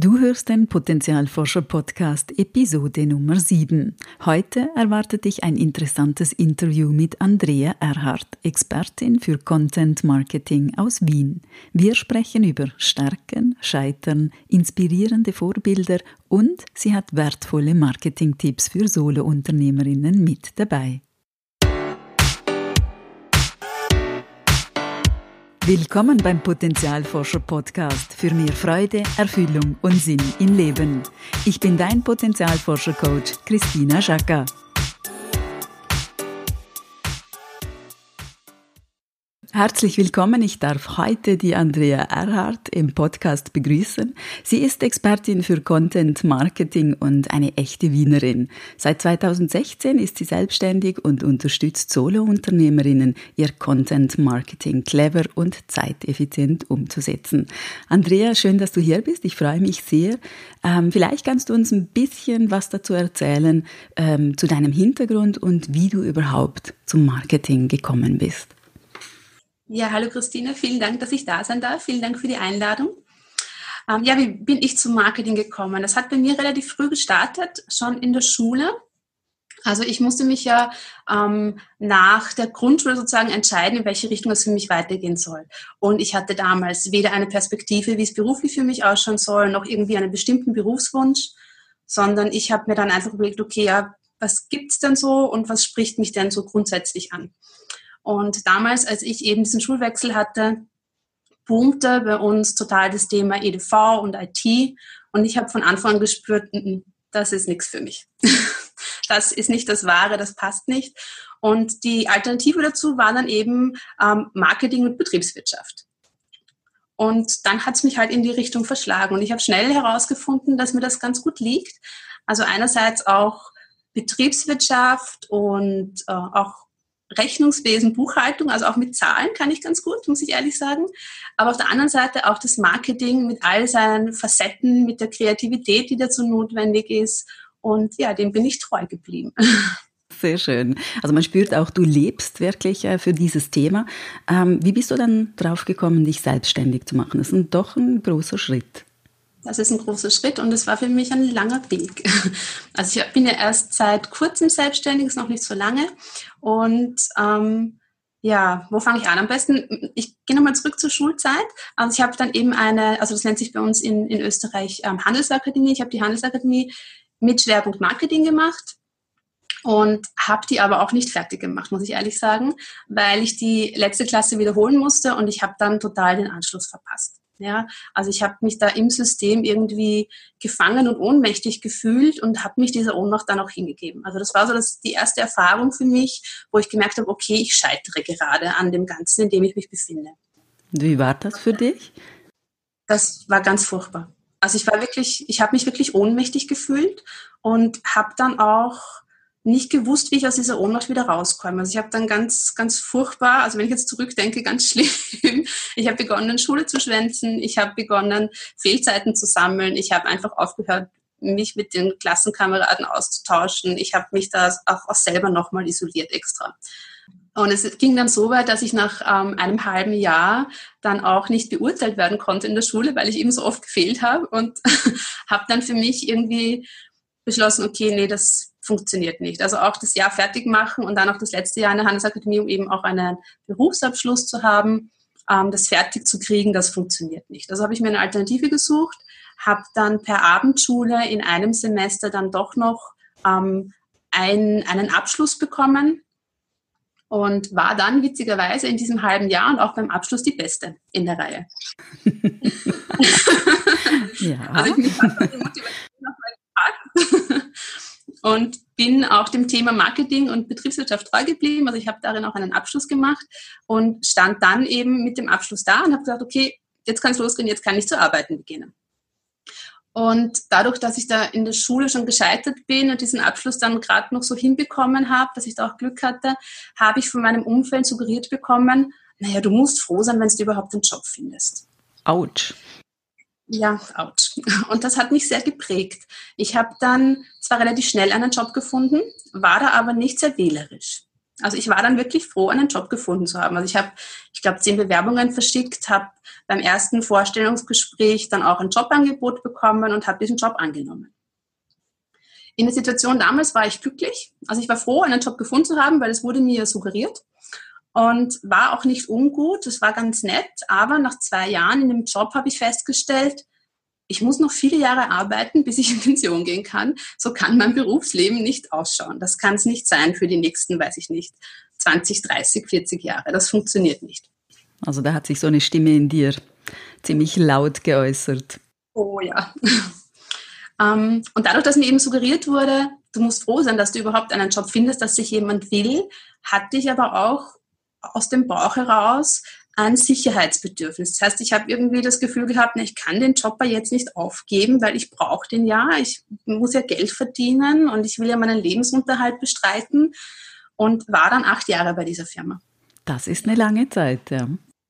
Du hörst den Potenzialforscher Podcast Episode Nummer 7. Heute erwartet dich ein interessantes Interview mit Andrea Erhardt, Expertin für Content Marketing aus Wien. Wir sprechen über Stärken, Scheitern, inspirierende Vorbilder und sie hat wertvolle Marketingtipps für Solo-Unternehmerinnen mit dabei. Willkommen beim Potenzialforscher Podcast für mehr Freude, Erfüllung und Sinn im Leben. Ich bin dein Potenzialforscher Coach Christina Schaka. Herzlich willkommen. Ich darf heute die Andrea Erhardt im Podcast begrüßen. Sie ist Expertin für Content Marketing und eine echte Wienerin. Seit 2016 ist sie selbstständig und unterstützt Solo-Unternehmerinnen, ihr Content Marketing clever und zeiteffizient umzusetzen. Andrea, schön, dass du hier bist. Ich freue mich sehr. Ähm, vielleicht kannst du uns ein bisschen was dazu erzählen, ähm, zu deinem Hintergrund und wie du überhaupt zum Marketing gekommen bist. Ja, hallo Christine, vielen Dank, dass ich da sein darf. Vielen Dank für die Einladung. Ähm, ja, wie bin ich zum Marketing gekommen? Das hat bei mir relativ früh gestartet, schon in der Schule. Also ich musste mich ja ähm, nach der Grundschule sozusagen entscheiden, in welche Richtung es für mich weitergehen soll. Und ich hatte damals weder eine Perspektive, wie es beruflich für mich ausschauen soll, noch irgendwie einen bestimmten Berufswunsch, sondern ich habe mir dann einfach überlegt, okay, ja, was gibt's denn so und was spricht mich denn so grundsätzlich an? Und damals, als ich eben diesen Schulwechsel hatte, boomte bei uns total das Thema EDV und IT. Und ich habe von Anfang an gespürt, das ist nichts für mich. das ist nicht das Wahre, das passt nicht. Und die Alternative dazu war dann eben ähm, Marketing und Betriebswirtschaft. Und dann hat es mich halt in die Richtung verschlagen. Und ich habe schnell herausgefunden, dass mir das ganz gut liegt. Also einerseits auch Betriebswirtschaft und äh, auch Rechnungswesen, Buchhaltung, also auch mit Zahlen kann ich ganz gut, muss ich ehrlich sagen. Aber auf der anderen Seite auch das Marketing mit all seinen Facetten, mit der Kreativität, die dazu notwendig ist. Und ja, dem bin ich treu geblieben. Sehr schön. Also man spürt auch, du lebst wirklich äh, für dieses Thema. Ähm, wie bist du dann drauf gekommen, dich selbstständig zu machen? Das ist doch ein großer Schritt. Das ist ein großer Schritt und es war für mich ein langer Weg. Also ich bin ja erst seit kurzem selbstständig, ist noch nicht so lange. Und ähm, ja, wo fange ich an? Am besten, ich gehe nochmal zurück zur Schulzeit. Also ich habe dann eben eine, also das nennt sich bei uns in, in Österreich ähm, Handelsakademie. Ich habe die Handelsakademie mit Schwerpunkt Marketing gemacht und habe die aber auch nicht fertig gemacht, muss ich ehrlich sagen, weil ich die letzte Klasse wiederholen musste und ich habe dann total den Anschluss verpasst. Ja, also ich habe mich da im System irgendwie gefangen und ohnmächtig gefühlt und habe mich dieser Ohnmacht dann auch hingegeben. Also das war so das, die erste Erfahrung für mich, wo ich gemerkt habe, okay, ich scheitere gerade an dem Ganzen, in dem ich mich befinde. Wie war das für dich? Das war ganz furchtbar. Also ich war wirklich, ich habe mich wirklich ohnmächtig gefühlt und habe dann auch nicht gewusst, wie ich aus dieser Ohnmacht wieder rauskomme. Also ich habe dann ganz, ganz furchtbar, also wenn ich jetzt zurückdenke, ganz schlimm. Ich habe begonnen, Schule zu schwänzen. Ich habe begonnen, Fehlzeiten zu sammeln. Ich habe einfach aufgehört, mich mit den Klassenkameraden auszutauschen. Ich habe mich da auch, selber nochmal isoliert extra. Und es ging dann so weit, dass ich nach ähm, einem halben Jahr dann auch nicht beurteilt werden konnte in der Schule, weil ich eben so oft gefehlt habe und habe dann für mich irgendwie beschlossen, okay, nee, das funktioniert nicht. Also auch das Jahr fertig machen und dann auch das letzte Jahr in der Handelsakademie, um eben auch einen Berufsabschluss zu haben, ähm, das fertig zu kriegen, das funktioniert nicht. Also habe ich mir eine Alternative gesucht, habe dann per Abendschule in einem Semester dann doch noch ähm, ein, einen Abschluss bekommen und war dann witzigerweise in diesem halben Jahr und auch beim Abschluss die Beste in der Reihe. ja. Also ich mich die Motivation noch mal und bin auch dem Thema Marketing und Betriebswirtschaft treu geblieben. Also ich habe darin auch einen Abschluss gemacht und stand dann eben mit dem Abschluss da und habe gesagt, okay, jetzt kann es losgehen, jetzt kann ich zu arbeiten beginnen. Und dadurch, dass ich da in der Schule schon gescheitert bin und diesen Abschluss dann gerade noch so hinbekommen habe, dass ich da auch Glück hatte, habe ich von meinem Umfeld suggeriert bekommen, naja, du musst froh sein, wenn du überhaupt einen Job findest. Autsch. Ja, ouch. Und das hat mich sehr geprägt. Ich habe dann zwar relativ schnell einen Job gefunden, war da aber nicht sehr wählerisch. Also ich war dann wirklich froh, einen Job gefunden zu haben. Also ich habe, ich glaube, zehn Bewerbungen verschickt, habe beim ersten Vorstellungsgespräch dann auch ein Jobangebot bekommen und habe diesen Job angenommen. In der Situation damals war ich glücklich. Also ich war froh, einen Job gefunden zu haben, weil es wurde mir suggeriert und war auch nicht ungut. Es war ganz nett, aber nach zwei Jahren in dem Job habe ich festgestellt, ich muss noch viele Jahre arbeiten, bis ich in Pension gehen kann. So kann mein Berufsleben nicht ausschauen. Das kann es nicht sein für die nächsten, weiß ich nicht, 20, 30, 40 Jahre. Das funktioniert nicht. Also da hat sich so eine Stimme in dir ziemlich laut geäußert. Oh ja. Ähm, und dadurch, dass mir eben suggeriert wurde, du musst froh sein, dass du überhaupt einen Job findest, dass sich jemand will, hatte ich aber auch aus dem Bauch heraus ein Sicherheitsbedürfnis. Das heißt, ich habe irgendwie das Gefühl gehabt, ich kann den Job jetzt nicht aufgeben, weil ich brauche den ja. Ich muss ja Geld verdienen und ich will ja meinen Lebensunterhalt bestreiten und war dann acht Jahre bei dieser Firma. Das ist eine lange Zeit, ja.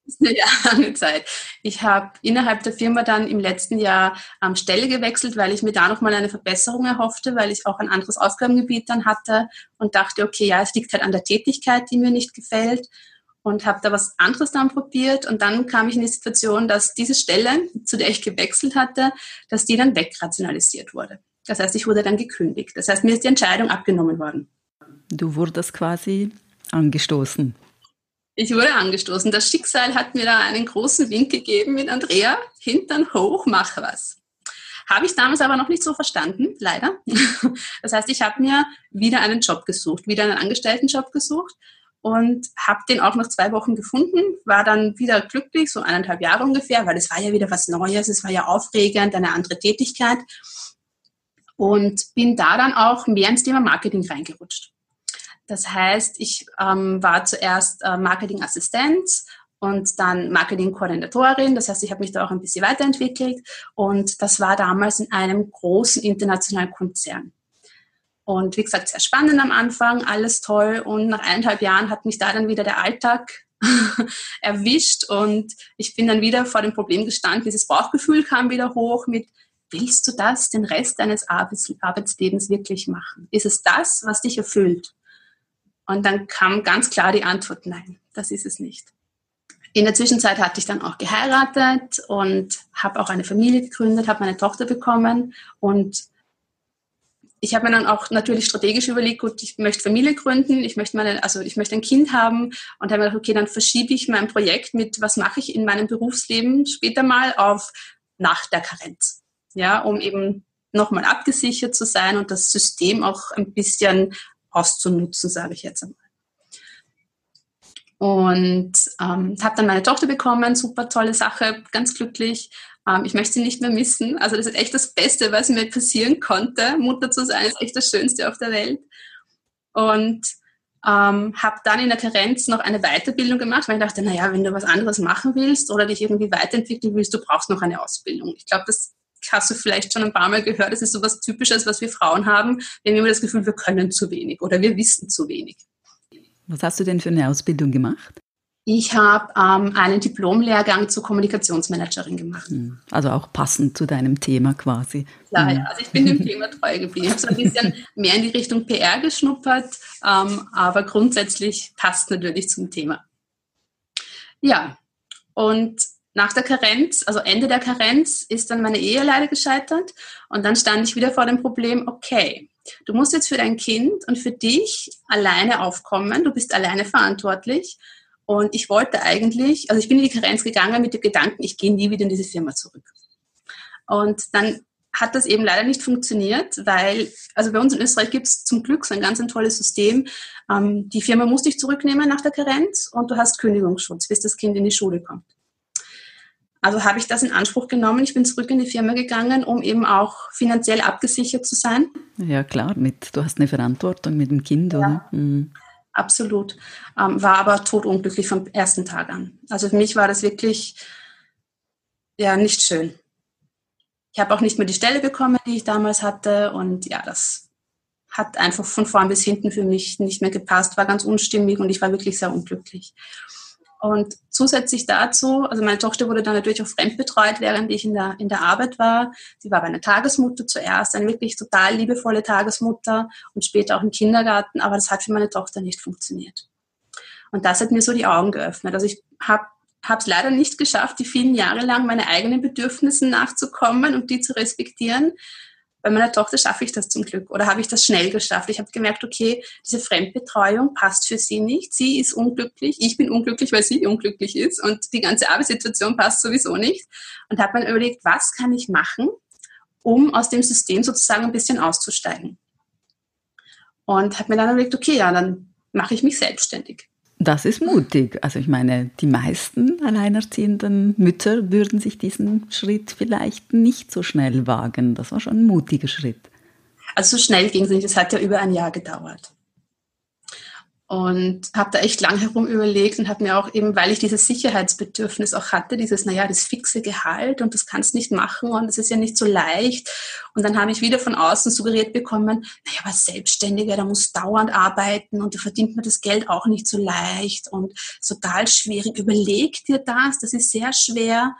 Eine lange Zeit. Ich habe innerhalb der Firma dann im letzten Jahr ähm, Stelle gewechselt, weil ich mir da nochmal eine Verbesserung erhoffte, weil ich auch ein anderes Aufgabengebiet dann hatte und dachte, okay, ja, es liegt halt an der Tätigkeit, die mir nicht gefällt und habe da was anderes dann probiert und dann kam ich in die Situation, dass diese Stelle, zu der ich gewechselt hatte, dass die dann wegrationalisiert wurde. Das heißt, ich wurde dann gekündigt. Das heißt, mir ist die Entscheidung abgenommen worden. Du wurdest quasi angestoßen. Ich wurde angestoßen. Das Schicksal hat mir da einen großen Wink gegeben mit Andrea, Hintern hoch, mach was. Habe ich damals aber noch nicht so verstanden, leider. Das heißt, ich habe mir wieder einen Job gesucht, wieder einen Angestelltenjob gesucht und habe den auch nach zwei Wochen gefunden, war dann wieder glücklich, so eineinhalb Jahre ungefähr, weil es war ja wieder was Neues, es war ja aufregend, eine andere Tätigkeit und bin da dann auch mehr ins Thema Marketing reingerutscht. Das heißt, ich ähm, war zuerst äh, Marketingassistenz und dann Marketingkoordinatorin. Das heißt, ich habe mich da auch ein bisschen weiterentwickelt und das war damals in einem großen internationalen Konzern. Und wie gesagt, sehr spannend am Anfang, alles toll. Und nach eineinhalb Jahren hat mich da dann wieder der Alltag erwischt und ich bin dann wieder vor dem Problem gestanden. Dieses Bauchgefühl kam wieder hoch mit, willst du das den Rest deines Arbeits Arbeitslebens wirklich machen? Ist es das, was dich erfüllt? Und dann kam ganz klar die Antwort, nein, das ist es nicht. In der Zwischenzeit hatte ich dann auch geheiratet und habe auch eine Familie gegründet, habe meine Tochter bekommen und ich habe mir dann auch natürlich strategisch überlegt, gut, ich möchte Familie gründen, ich möchte meine, also ich möchte ein Kind haben und habe mir gedacht, okay, dann verschiebe ich mein Projekt mit, was mache ich in meinem Berufsleben später mal auf nach der Karenz. Ja, um eben nochmal abgesichert zu sein und das System auch ein bisschen auszunutzen, sage ich jetzt einmal. Und ähm, habe dann meine Tochter bekommen, super tolle Sache, ganz glücklich. Ähm, ich möchte sie nicht mehr missen. Also das ist echt das Beste, was mir passieren konnte. Mutter zu sein ist echt das Schönste auf der Welt. Und ähm, habe dann in der Karenz noch eine Weiterbildung gemacht, weil ich dachte, naja, wenn du was anderes machen willst oder dich irgendwie weiterentwickeln willst, du brauchst noch eine Ausbildung. Ich glaube, das hast du vielleicht schon ein paar Mal gehört. Das ist so was Typisches, was wir Frauen haben. Wir haben immer das Gefühl, wir können zu wenig oder wir wissen zu wenig. Was hast du denn für eine Ausbildung gemacht? Ich habe ähm, einen Diplomlehrgang zur Kommunikationsmanagerin gemacht. Hm. Also auch passend zu deinem Thema quasi. Klar, ja. Also ich bin dem Thema treu geblieben. Ich habe so ein bisschen mehr in die Richtung PR geschnuppert, ähm, aber grundsätzlich passt natürlich zum Thema. Ja, und nach der Karenz, also Ende der Karenz, ist dann meine Ehe leider gescheitert und dann stand ich wieder vor dem Problem, okay, du musst jetzt für dein Kind und für dich alleine aufkommen, du bist alleine verantwortlich und ich wollte eigentlich, also ich bin in die Karenz gegangen mit dem Gedanken, ich gehe nie wieder in diese Firma zurück. Und dann hat das eben leider nicht funktioniert, weil, also bei uns in Österreich gibt es zum Glück so ein ganz ein tolles System. Ähm, die Firma muss dich zurücknehmen nach der Karenz und du hast Kündigungsschutz, bis das Kind in die Schule kommt. Also habe ich das in Anspruch genommen. Ich bin zurück in die Firma gegangen, um eben auch finanziell abgesichert zu sein. Ja, klar, mit, du hast eine Verantwortung mit dem Kind, ja. oder? Mhm absolut. Ähm, war aber totunglücklich vom ersten Tag an. Also für mich war das wirklich ja nicht schön. Ich habe auch nicht mehr die Stelle bekommen, die ich damals hatte. Und ja, das hat einfach von vorn bis hinten für mich nicht mehr gepasst, war ganz unstimmig und ich war wirklich sehr unglücklich. Und zusätzlich dazu, also meine Tochter wurde dann natürlich auch fremdbetreut, während ich in der, in der Arbeit war. Sie war bei einer Tagesmutter zuerst, eine wirklich total liebevolle Tagesmutter und später auch im Kindergarten, aber das hat für meine Tochter nicht funktioniert. Und das hat mir so die Augen geöffnet. Also ich habe es leider nicht geschafft, die vielen Jahre lang meine eigenen Bedürfnisse nachzukommen und die zu respektieren. Bei meiner Tochter schaffe ich das zum Glück oder habe ich das schnell geschafft. Ich habe gemerkt, okay, diese Fremdbetreuung passt für sie nicht. Sie ist unglücklich, ich bin unglücklich, weil sie unglücklich ist und die ganze Arbeitssituation passt sowieso nicht. Und habe mir überlegt, was kann ich machen, um aus dem System sozusagen ein bisschen auszusteigen. Und habe mir dann überlegt, okay, ja, dann mache ich mich selbstständig. Das ist mutig. Also ich meine, die meisten alleinerziehenden Mütter würden sich diesen Schritt vielleicht nicht so schnell wagen. Das war schon ein mutiger Schritt. Also so schnell ging es nicht. Es hat ja über ein Jahr gedauert und habe da echt lang herum überlegt und habe mir auch eben, weil ich dieses Sicherheitsbedürfnis auch hatte, dieses, naja, das fixe Gehalt und das kannst nicht machen und das ist ja nicht so leicht. Und dann habe ich wieder von außen suggeriert bekommen, naja, aber Selbstständiger, der muss dauernd arbeiten und da verdient man das Geld auch nicht so leicht und total schwierig. Überleg dir das, das ist sehr schwer.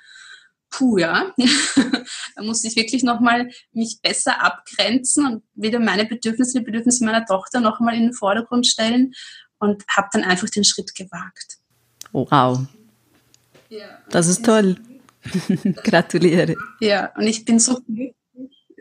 Puh, ja. da musste ich wirklich nochmal mich besser abgrenzen und wieder meine Bedürfnisse, die Bedürfnisse meiner Tochter nochmal in den Vordergrund stellen und habe dann einfach den Schritt gewagt. Wow. Ja, das ist toll. Gratuliere. Ja, und ich bin so glücklich,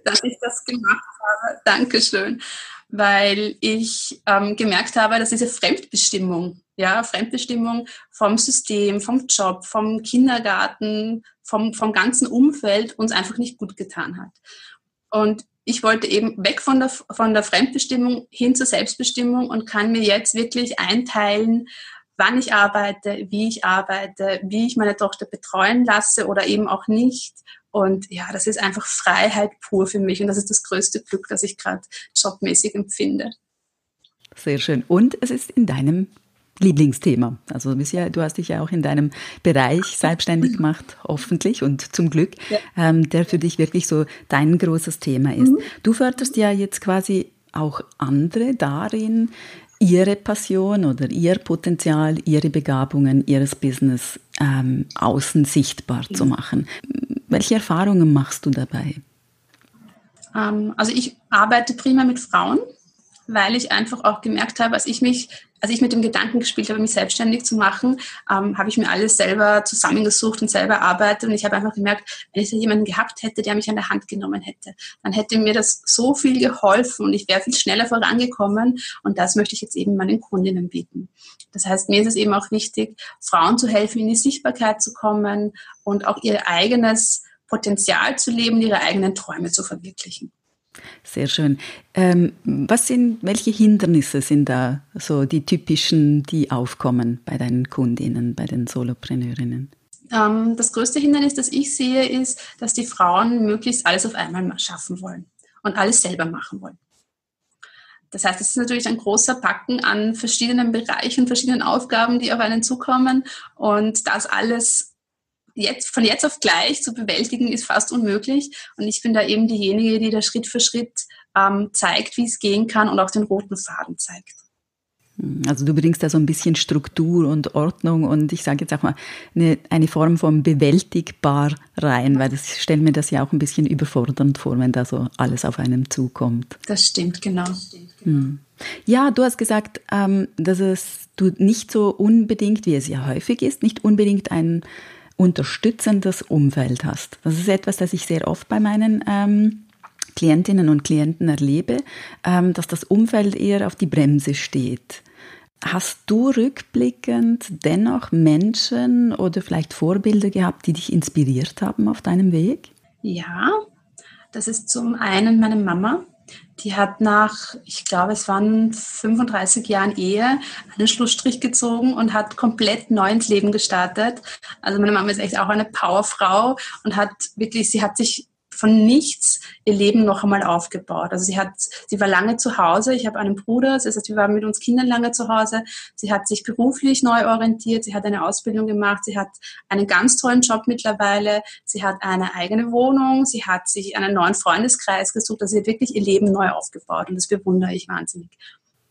dass ich das gemacht habe. Dankeschön. Weil ich ähm, gemerkt habe, dass diese Fremdbestimmung, ja, Fremdbestimmung vom System, vom Job, vom Kindergarten, vom, vom ganzen Umfeld uns einfach nicht gut getan hat. Und ich wollte eben weg von der, von der Fremdbestimmung hin zur Selbstbestimmung und kann mir jetzt wirklich einteilen, wann ich arbeite, wie ich arbeite, wie ich meine Tochter betreuen lasse oder eben auch nicht. Und ja, das ist einfach Freiheit pur für mich und das ist das größte Glück, das ich gerade jobmäßig empfinde. Sehr schön. Und es ist in deinem Lieblingsthema. Also du hast dich ja auch in deinem Bereich selbstständig gemacht, hoffentlich und zum Glück, ja. ähm, der für dich wirklich so dein großes Thema ist. Mhm. Du förderst ja jetzt quasi auch andere darin, ihre Passion oder ihr Potenzial, ihre Begabungen, ihres Business ähm, außen sichtbar mhm. zu machen. Welche Erfahrungen machst du dabei? Ähm, also ich arbeite prima mit Frauen weil ich einfach auch gemerkt habe, als ich mich, als ich mit dem Gedanken gespielt habe, mich selbstständig zu machen, ähm, habe ich mir alles selber zusammengesucht und selber arbeitet und ich habe einfach gemerkt, wenn ich da jemanden gehabt hätte, der mich an der Hand genommen hätte, dann hätte mir das so viel geholfen und ich wäre viel schneller vorangekommen und das möchte ich jetzt eben meinen Kundinnen bieten. Das heißt, mir ist es eben auch wichtig, Frauen zu helfen, in die Sichtbarkeit zu kommen und auch ihr eigenes Potenzial zu leben, ihre eigenen Träume zu verwirklichen. Sehr schön. Ähm, was sind, welche Hindernisse sind da so die typischen, die aufkommen bei deinen Kundinnen, bei den Solopreneurinnen? Ähm, das größte Hindernis, das ich sehe, ist, dass die Frauen möglichst alles auf einmal schaffen wollen und alles selber machen wollen. Das heißt, es ist natürlich ein großer Packen an verschiedenen Bereichen, verschiedenen Aufgaben, die auf einen zukommen und das alles jetzt, von jetzt auf gleich zu bewältigen, ist fast unmöglich. Und ich bin da eben diejenige, die da Schritt für Schritt ähm, zeigt, wie es gehen kann und auch den roten Faden zeigt. Also du bringst da so ein bisschen Struktur und Ordnung und ich sage jetzt auch mal eine, eine Form von bewältigbar rein, weil das stellt mir das ja auch ein bisschen überfordernd vor, wenn da so alles auf einem zukommt. Das stimmt, genau. Hm. Ja, du hast gesagt, ähm, dass es du nicht so unbedingt, wie es ja häufig ist, nicht unbedingt ein unterstützendes Umfeld hast. Das ist etwas, das ich sehr oft bei meinen ähm, Klientinnen und Klienten erlebe, ähm, dass das Umfeld eher auf die Bremse steht. Hast du rückblickend dennoch Menschen oder vielleicht Vorbilder gehabt, die dich inspiriert haben auf deinem Weg? Ja, das ist zum einen meine Mama, die hat nach, ich glaube, es waren 35 Jahren Ehe, einen Schlussstrich gezogen und hat komplett neu ins Leben gestartet. Also meine Mama ist echt auch eine Powerfrau und hat wirklich, sie hat sich von nichts ihr Leben noch einmal aufgebaut. Also sie hat, sie war lange zu Hause. Ich habe einen Bruder, das heißt, wir waren mit uns Kindern lange zu Hause. Sie hat sich beruflich neu orientiert. Sie hat eine Ausbildung gemacht. Sie hat einen ganz tollen Job mittlerweile. Sie hat eine eigene Wohnung. Sie hat sich einen neuen Freundeskreis gesucht. Also sie hat wirklich ihr Leben neu aufgebaut und das bewundere ich wahnsinnig.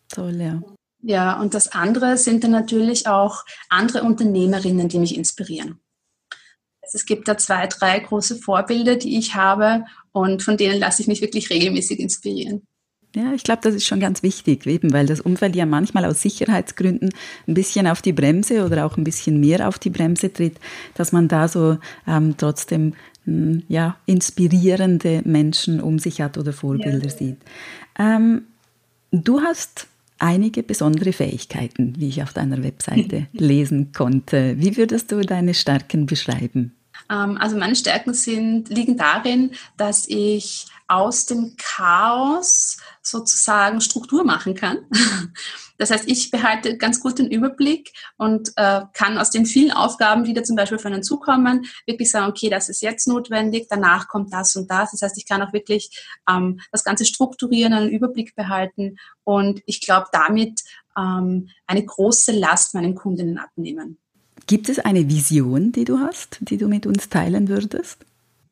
Toll, ja. Ja, und das andere sind dann natürlich auch andere Unternehmerinnen, die mich inspirieren. Es gibt da zwei, drei große Vorbilder, die ich habe und von denen lasse ich mich wirklich regelmäßig inspirieren. Ja, ich glaube, das ist schon ganz wichtig, eben, weil das Umfeld ja manchmal aus Sicherheitsgründen ein bisschen auf die Bremse oder auch ein bisschen mehr auf die Bremse tritt, dass man da so ähm, trotzdem mh, ja, inspirierende Menschen um sich hat oder Vorbilder ja. sieht. Ähm, du hast einige besondere Fähigkeiten, wie ich auf deiner Webseite lesen konnte. Wie würdest du deine Stärken beschreiben? Ähm, also meine Stärken sind, liegen darin, dass ich aus dem Chaos sozusagen Struktur machen kann. Das heißt, ich behalte ganz gut den Überblick und äh, kann aus den vielen Aufgaben, die da zum Beispiel für einen zukommen, wirklich sagen, okay, das ist jetzt notwendig, danach kommt das und das. Das heißt, ich kann auch wirklich ähm, das Ganze strukturieren, einen Überblick behalten und ich glaube, damit ähm, eine große Last meinen Kundinnen abnehmen. Gibt es eine Vision, die du hast, die du mit uns teilen würdest?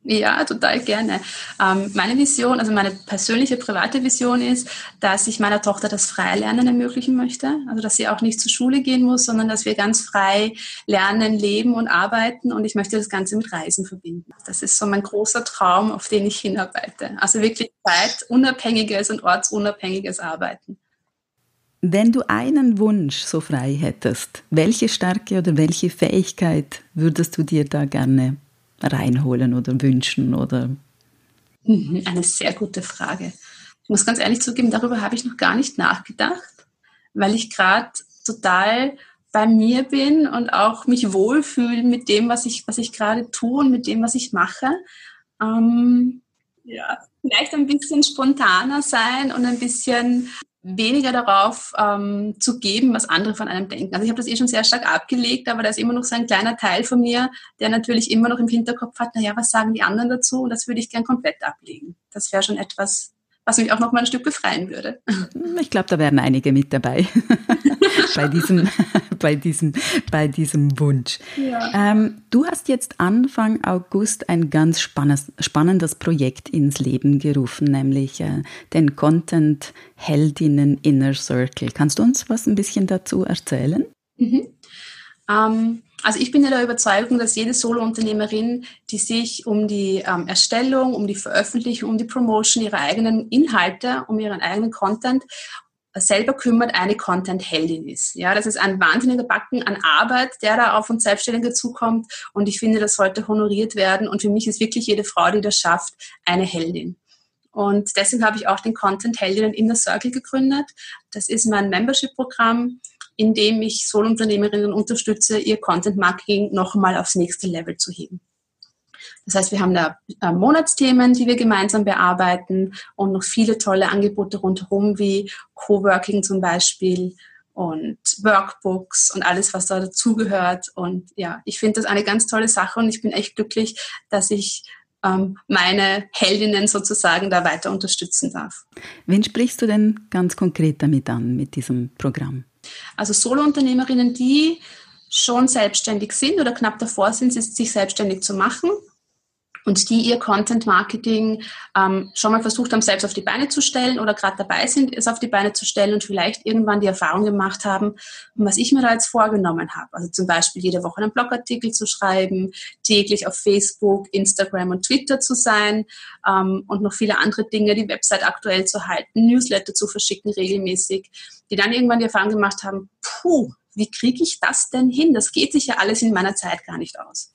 Ja, total gerne. Ähm, meine Vision, also meine persönliche private Vision ist, dass ich meiner Tochter das Freilernen ermöglichen möchte. Also dass sie auch nicht zur Schule gehen muss, sondern dass wir ganz frei lernen, leben und arbeiten. Und ich möchte das Ganze mit Reisen verbinden. Das ist so mein großer Traum, auf den ich hinarbeite. Also wirklich zeitunabhängiges und ortsunabhängiges Arbeiten. Wenn du einen Wunsch so frei hättest, welche Stärke oder welche Fähigkeit würdest du dir da gerne reinholen oder wünschen oder? Mhm, eine sehr gute Frage. Ich muss ganz ehrlich zugeben, darüber habe ich noch gar nicht nachgedacht, weil ich gerade total bei mir bin und auch mich wohlfühle mit dem, was ich, was ich gerade tue und mit dem, was ich mache. Ähm, ja, vielleicht ein bisschen spontaner sein und ein bisschen weniger darauf ähm, zu geben, was andere von einem denken. Also ich habe das eh schon sehr stark abgelegt, aber da ist immer noch so ein kleiner Teil von mir, der natürlich immer noch im Hinterkopf hat, naja, was sagen die anderen dazu? Und das würde ich gern komplett ablegen. Das wäre schon etwas, was mich auch noch mal ein Stück befreien würde. Ich glaube, da wären einige mit dabei bei, diesem, bei, diesem, bei diesem Wunsch. Ja. Ähm, du hast jetzt Anfang August ein ganz spannendes, spannendes Projekt ins Leben gerufen, nämlich äh, den Content Heldinnen Inner Circle. Kannst du uns was ein bisschen dazu erzählen? Mhm. Ähm, also ich bin ja der Überzeugung, dass jede Solo-Unternehmerin, die sich um die ähm, Erstellung, um die Veröffentlichung, um die Promotion ihrer eigenen Inhalte, um ihren eigenen Content selber kümmert, eine Content-Heldin ist. Ja, das ist ein wahnsinniger Backen an Arbeit, der da auf uns Selbstständige zukommt. Und ich finde, das sollte honoriert werden. Und für mich ist wirklich jede Frau, die das schafft, eine Heldin. Und deswegen habe ich auch den Content Heldinnen Inner Circle gegründet. Das ist mein Membership-Programm, in dem ich Solunternehmerinnen unterstütze, ihr Content Marketing noch einmal aufs nächste Level zu heben. Das heißt, wir haben da äh, Monatsthemen, die wir gemeinsam bearbeiten und noch viele tolle Angebote rundherum, wie Coworking zum Beispiel und Workbooks und alles, was da dazugehört. Und ja, ich finde das eine ganz tolle Sache und ich bin echt glücklich, dass ich ähm, meine Heldinnen sozusagen da weiter unterstützen darf. Wen sprichst du denn ganz konkret damit an, mit diesem Programm? Also Solo-Unternehmerinnen, die schon selbstständig sind oder knapp davor sind, sich selbstständig zu machen und die ihr Content Marketing ähm, schon mal versucht haben, selbst auf die Beine zu stellen oder gerade dabei sind, es auf die Beine zu stellen und vielleicht irgendwann die Erfahrung gemacht haben, was ich mir da jetzt vorgenommen habe. Also zum Beispiel jede Woche einen Blogartikel zu schreiben, täglich auf Facebook, Instagram und Twitter zu sein ähm, und noch viele andere Dinge, die Website aktuell zu halten, Newsletter zu verschicken regelmäßig, die dann irgendwann die Erfahrung gemacht haben, puh, wie kriege ich das denn hin? Das geht sich ja alles in meiner Zeit gar nicht aus.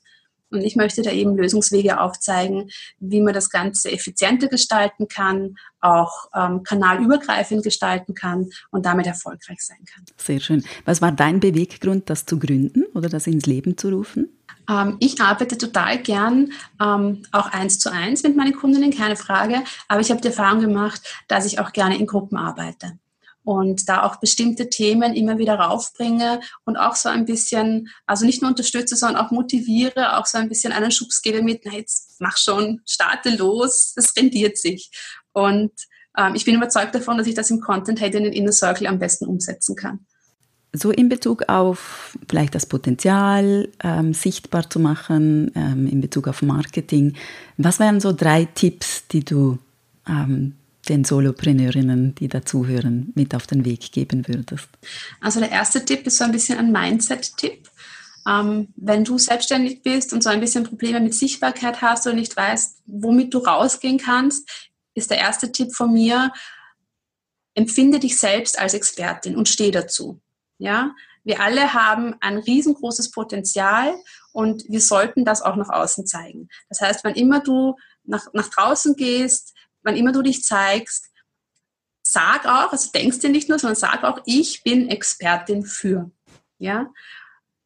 Und ich möchte da eben Lösungswege aufzeigen, wie man das Ganze effizienter gestalten kann, auch ähm, kanalübergreifend gestalten kann und damit erfolgreich sein kann. Sehr schön. Was war dein Beweggrund, das zu gründen oder das ins Leben zu rufen? Ähm, ich arbeite total gern ähm, auch eins zu eins mit meinen Kundinnen, keine Frage. Aber ich habe die Erfahrung gemacht, dass ich auch gerne in Gruppen arbeite und da auch bestimmte Themen immer wieder raufbringe und auch so ein bisschen, also nicht nur unterstütze, sondern auch motiviere, auch so ein bisschen einen Schubs gebe mit, na jetzt mach schon, starte los, das rendiert sich. Und ähm, ich bin überzeugt davon, dass ich das im Content Head in den Inner Circle am besten umsetzen kann. So in Bezug auf vielleicht das Potenzial ähm, sichtbar zu machen, ähm, in Bezug auf Marketing, was wären so drei Tipps, die du ähm, den Solopreneurinnen, die dazuhören, mit auf den Weg geben würdest? Also der erste Tipp ist so ein bisschen ein Mindset-Tipp. Ähm, wenn du selbstständig bist und so ein bisschen Probleme mit Sichtbarkeit hast und nicht weißt, womit du rausgehen kannst, ist der erste Tipp von mir, empfinde dich selbst als Expertin und steh dazu. Ja, wir alle haben ein riesengroßes Potenzial und wir sollten das auch nach außen zeigen. Das heißt, wann immer du nach, nach draußen gehst, wann immer du dich zeigst, sag auch, also denkst dir nicht nur, sondern sag auch, ich bin Expertin für. Ja,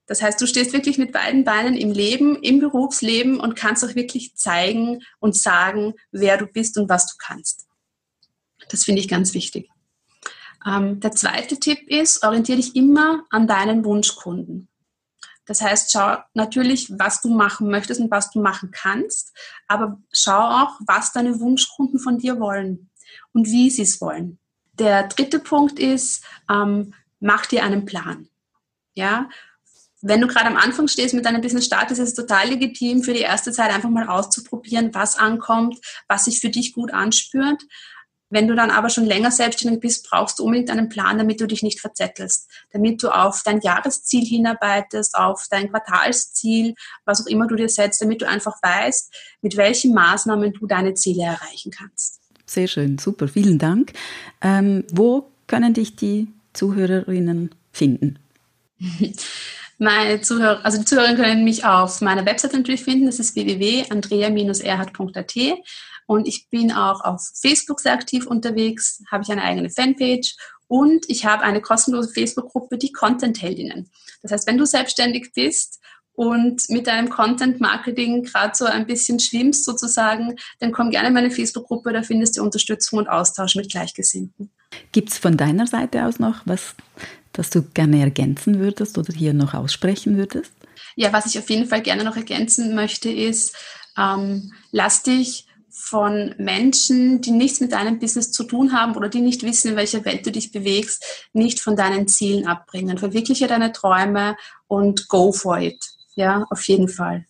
das heißt, du stehst wirklich mit beiden Beinen im Leben, im Berufsleben und kannst auch wirklich zeigen und sagen, wer du bist und was du kannst. Das finde ich ganz wichtig. Ähm, der zweite Tipp ist, orientiere dich immer an deinen Wunschkunden. Das heißt, schau natürlich, was du machen möchtest und was du machen kannst, aber schau auch, was deine Wunschkunden von dir wollen und wie sie es wollen. Der dritte Punkt ist, ähm, mach dir einen Plan. Ja, wenn du gerade am Anfang stehst mit deinem Business Start, ist es total legitim, für die erste Zeit einfach mal auszuprobieren, was ankommt, was sich für dich gut anspürt. Wenn du dann aber schon länger selbstständig bist, brauchst du unbedingt einen Plan, damit du dich nicht verzettelst, damit du auf dein Jahresziel hinarbeitest, auf dein Quartalsziel, was auch immer du dir setzt, damit du einfach weißt, mit welchen Maßnahmen du deine Ziele erreichen kannst. Sehr schön, super, vielen Dank. Ähm, wo können dich die Zuhörerinnen finden? Meine Zuhörer, also die Zuhörerinnen können mich auf meiner Website natürlich finden. Das ist www.andrea-erhard.at. Und ich bin auch auf Facebook sehr aktiv unterwegs, habe ich eine eigene Fanpage und ich habe eine kostenlose Facebook-Gruppe, die Content-Heldinnen. Das heißt, wenn du selbstständig bist und mit deinem Content-Marketing gerade so ein bisschen schwimmst sozusagen, dann komm gerne in meine Facebook-Gruppe, da findest du Unterstützung und Austausch mit Gleichgesinnten. Gibt es von deiner Seite aus noch was, das du gerne ergänzen würdest oder hier noch aussprechen würdest? Ja, was ich auf jeden Fall gerne noch ergänzen möchte, ist, ähm, lass dich von Menschen, die nichts mit deinem Business zu tun haben oder die nicht wissen, in welcher Welt du dich bewegst, nicht von deinen Zielen abbringen. Verwirkliche deine Träume und go for it. Ja, auf jeden Fall.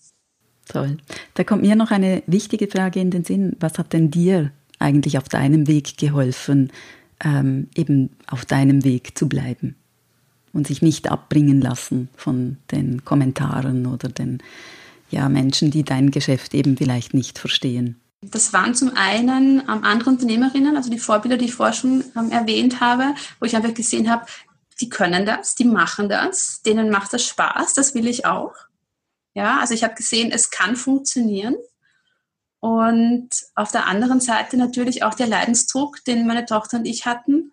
Toll. Da kommt mir noch eine wichtige Frage in den Sinn. Was hat denn dir eigentlich auf deinem Weg geholfen, ähm, eben auf deinem Weg zu bleiben und sich nicht abbringen lassen von den Kommentaren oder den ja, Menschen, die dein Geschäft eben vielleicht nicht verstehen? Das waren zum einen ähm, andere Unternehmerinnen, also die Vorbilder, die ich vorher schon ähm, erwähnt habe, wo ich einfach gesehen habe, die können das, die machen das, denen macht das Spaß, das will ich auch. Ja, also ich habe gesehen, es kann funktionieren. Und auf der anderen Seite natürlich auch der Leidensdruck, den meine Tochter und ich hatten.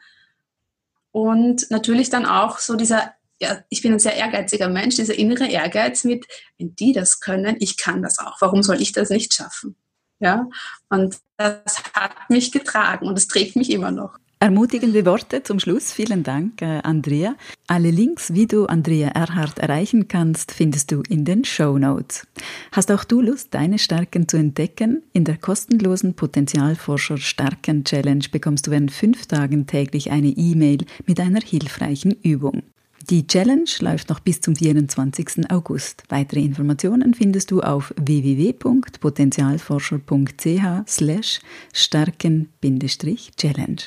Und natürlich dann auch so dieser, ja, ich bin ein sehr ehrgeiziger Mensch, dieser innere Ehrgeiz mit, wenn die das können, ich kann das auch. Warum soll ich das nicht schaffen? Ja, und das hat mich getragen und es trägt mich immer noch. Ermutigende Worte zum Schluss. Vielen Dank, äh, Andrea. Alle Links, wie du Andrea Erhardt erreichen kannst, findest du in den Show Notes. Hast auch du Lust, deine Stärken zu entdecken? In der kostenlosen Potenzialforscher Stärken Challenge bekommst du während fünf Tagen täglich eine E-Mail mit einer hilfreichen Übung. Die Challenge läuft noch bis zum 24. August. Weitere Informationen findest du auf www.potenzialforscher.ch slash stärken-challenge.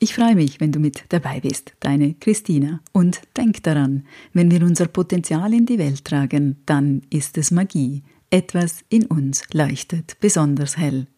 Ich freue mich, wenn du mit dabei bist, deine Christina. Und denk daran, wenn wir unser Potenzial in die Welt tragen, dann ist es Magie. Etwas in uns leuchtet besonders hell.